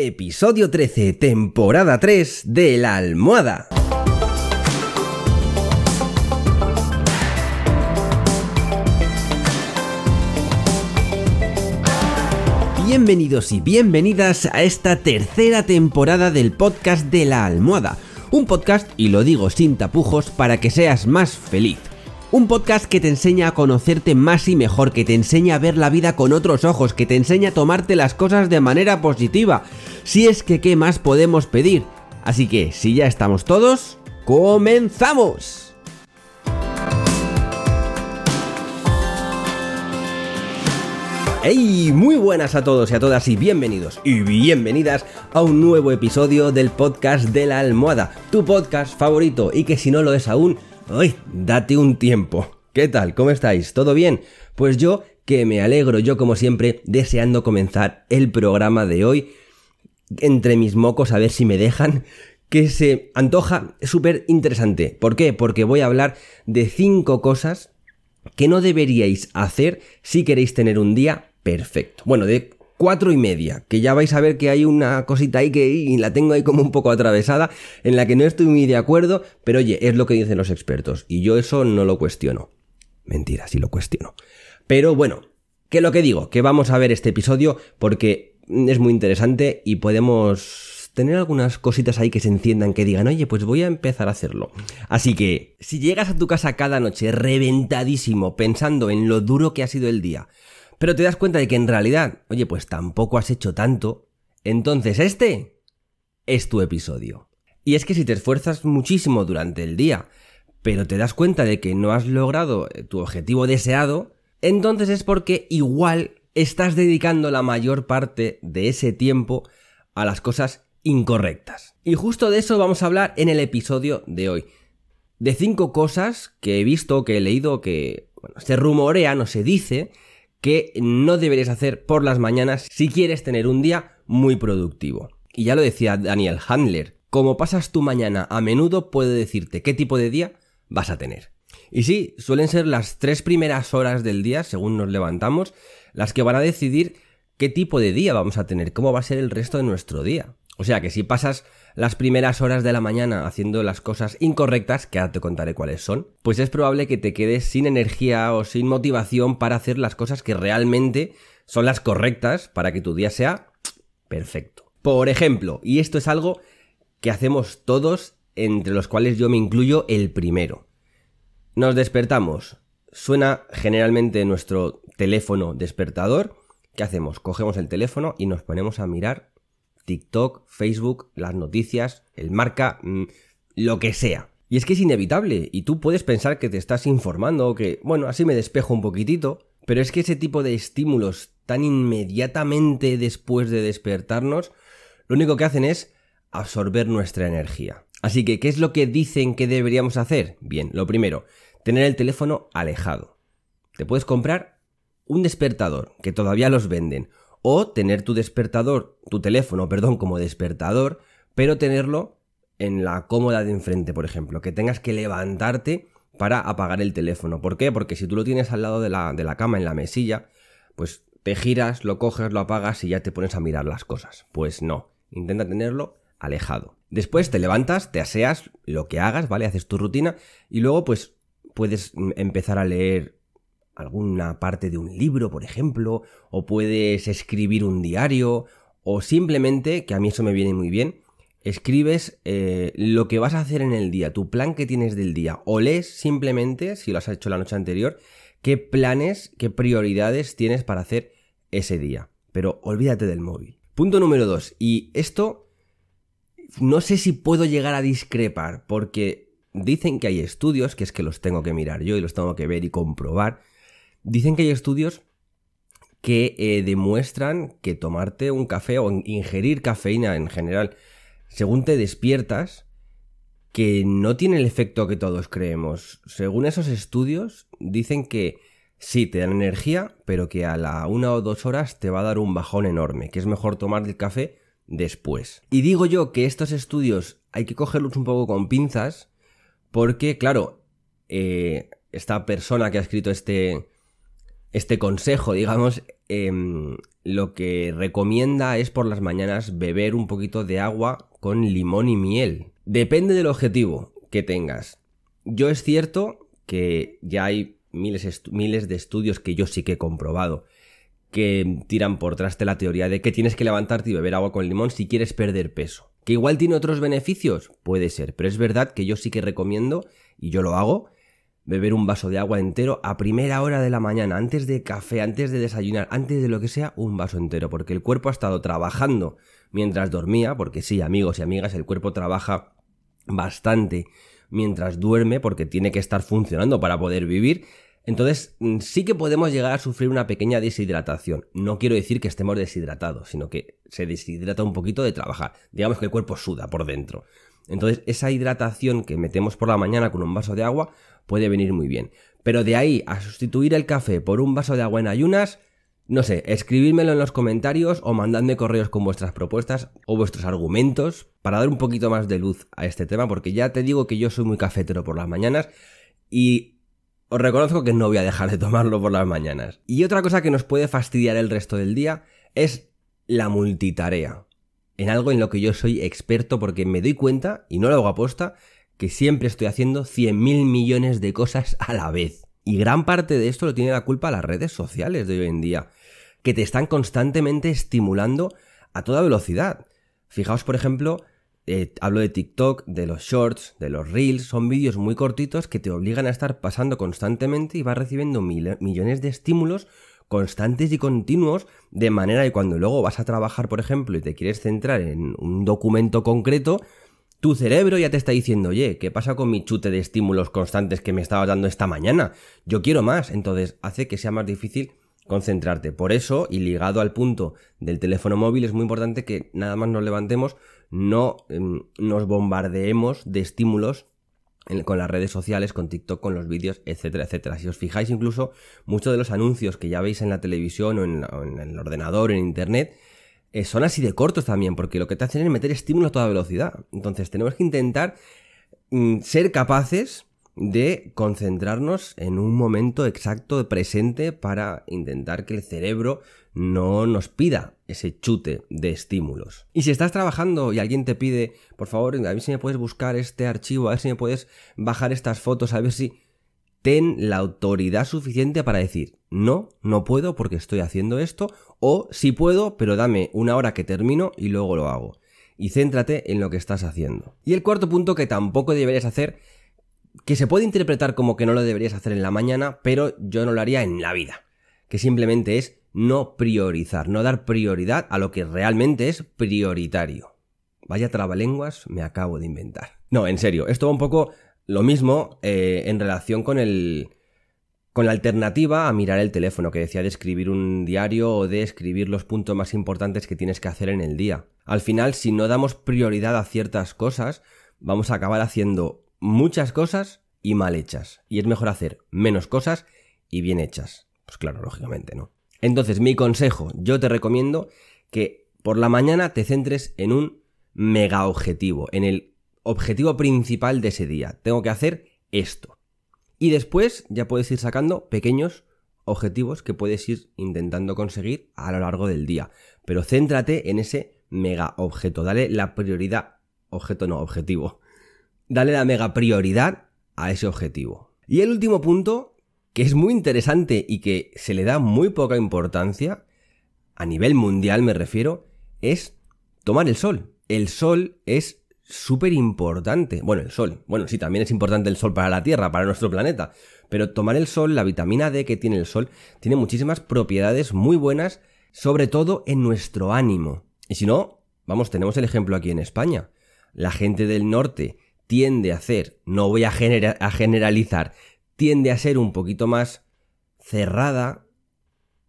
Episodio 13, temporada 3 de La Almohada. Bienvenidos y bienvenidas a esta tercera temporada del podcast de La Almohada. Un podcast, y lo digo sin tapujos, para que seas más feliz. Un podcast que te enseña a conocerte más y mejor, que te enseña a ver la vida con otros ojos, que te enseña a tomarte las cosas de manera positiva. Si es que, ¿qué más podemos pedir? Así que, si ya estamos todos, ¡comenzamos! ¡Hey! Muy buenas a todos y a todas y bienvenidos y bienvenidas a un nuevo episodio del podcast de la almohada, tu podcast favorito y que si no lo es aún, ¡Ay! Date un tiempo. ¿Qué tal? ¿Cómo estáis? ¿Todo bien? Pues yo que me alegro, yo como siempre, deseando comenzar el programa de hoy. Entre mis mocos, a ver si me dejan. Que se antoja súper interesante. ¿Por qué? Porque voy a hablar de cinco cosas que no deberíais hacer si queréis tener un día perfecto. Bueno, de cuatro y media, que ya vais a ver que hay una cosita ahí que la tengo ahí como un poco atravesada, en la que no estoy muy de acuerdo, pero oye, es lo que dicen los expertos, y yo eso no lo cuestiono. Mentira, sí lo cuestiono. Pero bueno, que lo que digo, que vamos a ver este episodio porque es muy interesante y podemos tener algunas cositas ahí que se enciendan, que digan, oye, pues voy a empezar a hacerlo. Así que, si llegas a tu casa cada noche reventadísimo, pensando en lo duro que ha sido el día, pero te das cuenta de que en realidad, oye, pues tampoco has hecho tanto, entonces este es tu episodio. Y es que si te esfuerzas muchísimo durante el día, pero te das cuenta de que no has logrado eh, tu objetivo deseado, entonces es porque igual estás dedicando la mayor parte de ese tiempo a las cosas incorrectas. Y justo de eso vamos a hablar en el episodio de hoy. De cinco cosas que he visto, que he leído, que se rumorea, no se dice, que no deberías hacer por las mañanas si quieres tener un día muy productivo. Y ya lo decía Daniel Handler, como pasas tu mañana a menudo puede decirte qué tipo de día vas a tener. Y sí, suelen ser las tres primeras horas del día, según nos levantamos, las que van a decidir qué tipo de día vamos a tener, cómo va a ser el resto de nuestro día. O sea que si pasas las primeras horas de la mañana haciendo las cosas incorrectas, que ahora te contaré cuáles son, pues es probable que te quedes sin energía o sin motivación para hacer las cosas que realmente son las correctas para que tu día sea perfecto. Por ejemplo, y esto es algo que hacemos todos, entre los cuales yo me incluyo el primero. Nos despertamos. Suena generalmente nuestro teléfono despertador. ¿Qué hacemos? Cogemos el teléfono y nos ponemos a mirar TikTok, Facebook, las noticias, el marca, mm, lo que sea. Y es que es inevitable, y tú puedes pensar que te estás informando o que, bueno, así me despejo un poquitito, pero es que ese tipo de estímulos tan inmediatamente después de despertarnos, lo único que hacen es absorber nuestra energía. Así que, ¿qué es lo que dicen que deberíamos hacer? Bien, lo primero, tener el teléfono alejado. Te puedes comprar un despertador, que todavía los venden, o tener tu despertador, tu teléfono, perdón, como despertador, pero tenerlo en la cómoda de enfrente, por ejemplo, que tengas que levantarte para apagar el teléfono. ¿Por qué? Porque si tú lo tienes al lado de la, de la cama, en la mesilla, pues te giras, lo coges, lo apagas y ya te pones a mirar las cosas. Pues no, intenta tenerlo alejado. Después te levantas, te aseas, lo que hagas, ¿vale? Haces tu rutina y luego pues puedes empezar a leer alguna parte de un libro, por ejemplo, o puedes escribir un diario, o simplemente, que a mí eso me viene muy bien, escribes eh, lo que vas a hacer en el día, tu plan que tienes del día, o lees simplemente, si lo has hecho la noche anterior, qué planes, qué prioridades tienes para hacer ese día. Pero olvídate del móvil. Punto número dos, y esto no sé si puedo llegar a discrepar, porque dicen que hay estudios, que es que los tengo que mirar yo y los tengo que ver y comprobar, Dicen que hay estudios que eh, demuestran que tomarte un café o ingerir cafeína en general, según te despiertas, que no tiene el efecto que todos creemos. Según esos estudios, dicen que sí, te dan energía, pero que a la una o dos horas te va a dar un bajón enorme, que es mejor tomar el café después. Y digo yo que estos estudios hay que cogerlos un poco con pinzas, porque, claro, eh, esta persona que ha escrito este, este consejo, digamos, em, lo que recomienda es por las mañanas beber un poquito de agua con limón y miel. Depende del objetivo que tengas. Yo es cierto que ya hay miles, miles de estudios que yo sí que he comprobado que tiran por traste la teoría de que tienes que levantarte y beber agua con limón si quieres perder peso. ¿Que igual tiene otros beneficios? Puede ser, pero es verdad que yo sí que recomiendo, y yo lo hago, beber un vaso de agua entero a primera hora de la mañana, antes de café, antes de desayunar, antes de lo que sea, un vaso entero, porque el cuerpo ha estado trabajando mientras dormía, porque sí, amigos y amigas, el cuerpo trabaja bastante mientras duerme, porque tiene que estar funcionando para poder vivir, entonces, mm, sí que podemos llegar a sufrir una pequeña deshidratación. No quiero decir que estemos deshidratados, sino que se deshidrata un poquito de trabajar. Digamos que el cuerpo suda por dentro. Entonces, esa hidratación que metemos por la mañana con un vaso de agua puede venir muy bien. Pero de ahí a sustituir el café por un vaso de agua en ayunas, no sé, escribírmelo en los comentarios o mandadme correos con vuestras propuestas o vuestros argumentos para dar un poquito más de luz a este tema, porque ya te digo que yo soy muy cafetero por las mañanas y os reconozco que no voy a dejar de tomarlo por las mañanas. Y otra cosa que nos puede fastidiar el resto del día es la multitarea. En algo en lo que yo soy experto porque me doy cuenta, y no lo hago aposta, que siempre estoy haciendo 100.000 millones de cosas a la vez. Y gran parte de esto lo tiene la culpa las redes sociales de hoy en día, que te están constantemente estimulando a toda velocidad. Fijaos, por ejemplo, eh, hablo de TikTok, de los shorts, de los reels, son vídeos muy cortitos que te obligan a estar pasando constantemente y vas recibiendo millones de estímulos constantes y continuos, de manera que cuando luego vas a trabajar, por ejemplo, y te quieres centrar en un documento concreto, tu cerebro ya te está diciendo, oye, ¿qué pasa con mi chute de estímulos constantes que me estaba dando esta mañana? Yo quiero más, entonces hace que sea más difícil concentrarte. Por eso, y ligado al punto del teléfono móvil, es muy importante que nada más nos levantemos, no em, nos bombardeemos de estímulos con las redes sociales, con TikTok, con los vídeos, etcétera, etcétera. Si os fijáis incluso, muchos de los anuncios que ya veis en la televisión o en, el ordenador, en internet, eh, son así de cortos también, porque lo que te hacen es meter estímulos a toda velocidad. Entonces tenemos que intentar mm, ser capaces de concentrarnos en un momento exacto presente para intentar que el cerebro no nos pida ese chute de estímulos. Y si estás trabajando y alguien te pide, por favor, a ver si me puedes buscar este archivo, a ver si me puedes bajar estas fotos, a ver si... Ten la autoridad suficiente para decir, no, no puedo porque estoy haciendo esto, o sí puedo, pero dame una hora que termino y luego lo hago. Y céntrate en lo que estás haciendo. Y el cuarto punto que tampoco deberías hacer que se puede interpretar como que no lo deberías hacer en la mañana, pero yo no lo haría en la vida. Que simplemente es no priorizar, no dar prioridad a lo que realmente es prioritario. Vaya trabalenguas me acabo de inventar. No, en serio, esto va un poco lo mismo eh, en relación con el. con la alternativa a mirar el teléfono, que decía de escribir un diario o de escribir los puntos más importantes que tienes que hacer en el día. Al final, si no damos prioridad a ciertas cosas, vamos a acabar haciendo muchas cosas y mal hechas. Y es mejor hacer menos cosas y bien hechas. Pues claro, lógicamente, ¿no? Entonces, mi consejo, yo te recomiendo que por la mañana te centres en un mega objetivo, en el objetivo principal de ese día. Tengo que hacer esto. Y después ya puedes ir sacando pequeños objetivos que puedes ir intentando conseguir a lo largo del día. Pero céntrate en ese mega objeto. Dale la prioridad. Objeto no, objetivo dale la mega prioridad a ese objetivo. Y el último punto, que es muy interesante y que se le da muy poca importancia, a nivel mundial me refiero, es tomar el sol. El sol es súper importante. Bueno, el sol. Bueno, sí, también es importante el sol para la Tierra, para nuestro planeta. Pero tomar el sol, la vitamina D que tiene el sol, tiene muchísimas propiedades muy buenas, sobre todo en nuestro ánimo. Y si no, vamos, tenemos el ejemplo aquí en España. La gente del norte tiende a ser, no voy a, a generalizar, tiende a ser un poquito más cerrada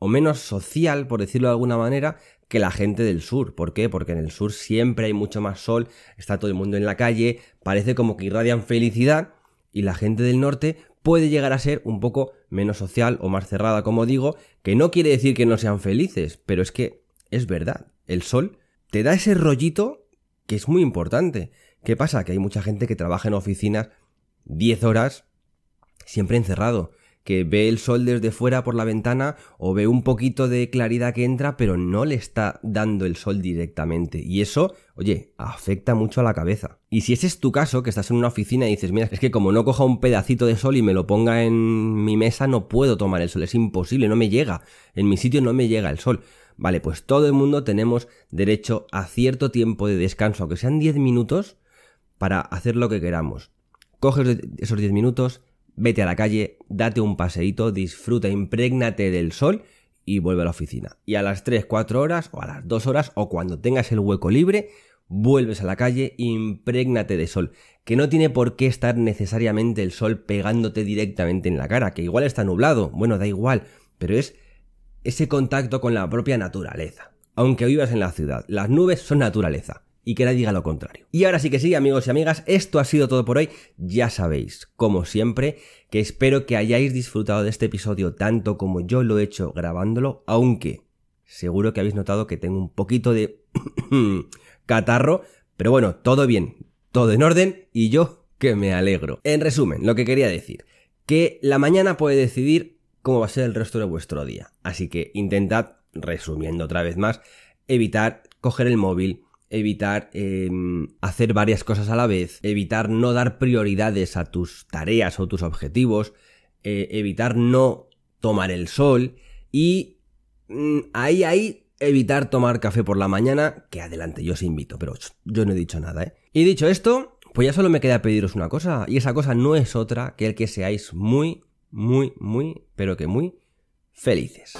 o menos social, por decirlo de alguna manera, que la gente del sur. ¿Por qué? Porque en el sur siempre hay mucho más sol, está todo el mundo en la calle, parece como que irradian felicidad y la gente del norte puede llegar a ser un poco menos social o más cerrada, como digo, que no quiere decir que no sean felices, pero es que es verdad, el sol te da ese rollito que es muy importante. ¿Qué pasa? Que hay mucha gente que trabaja en oficinas 10 horas siempre encerrado, que ve el sol desde fuera por la ventana o ve un poquito de claridad que entra, pero no le está dando el sol directamente. Y eso, oye, afecta mucho a la cabeza. Y si ese es tu caso, que estás en una oficina y dices, mira, es que como no coja un pedacito de sol y me lo ponga en mi mesa, no puedo tomar el sol, es imposible, no me llega. En mi sitio no me llega el sol. Vale, pues todo el mundo tenemos derecho a cierto tiempo de descanso, aunque sean 10 minutos, para hacer lo que queramos. Coges esos 10 minutos, vete a la calle, date un paseíto, disfruta, imprégnate del sol y vuelve a la oficina. Y a las 3, 4 horas o a las 2 horas o cuando tengas el hueco libre, vuelves a la calle, imprégnate de sol, que no tiene por qué estar necesariamente el sol pegándote directamente en la cara, que igual está nublado, bueno, da igual, pero es ese contacto con la propia naturaleza. Aunque vivas en la ciudad, las nubes son naturaleza y que nadie diga lo contrario. Y ahora sí que sí, amigos y amigas, esto ha sido todo por hoy. Ya sabéis, como siempre, que espero que hayáis disfrutado de este episodio tanto como yo lo he hecho grabándolo, aunque seguro que habéis notado que tengo un poquito de catarro, pero bueno, todo bien, todo en orden y yo que me alegro. En resumen, lo que quería decir, que la mañana puede decidir cómo va a ser el resto de vuestro día. Así que intentad, resumiendo otra vez más, evitar coger el móvil, evitar em, hacer varias cosas a la vez, evitar no dar prioridades a tus tareas o tus objetivos, eh, evitar no tomar el sol y mm, ahí, ahí, evitar tomar café por la mañana, que adelante, yo os invito, pero yo no he dicho nada, ¿eh? Y dicho esto, pues ya solo me queda pediros una cosa, y esa cosa no es otra que el que seáis muy, muy, muy, pero que muy felices.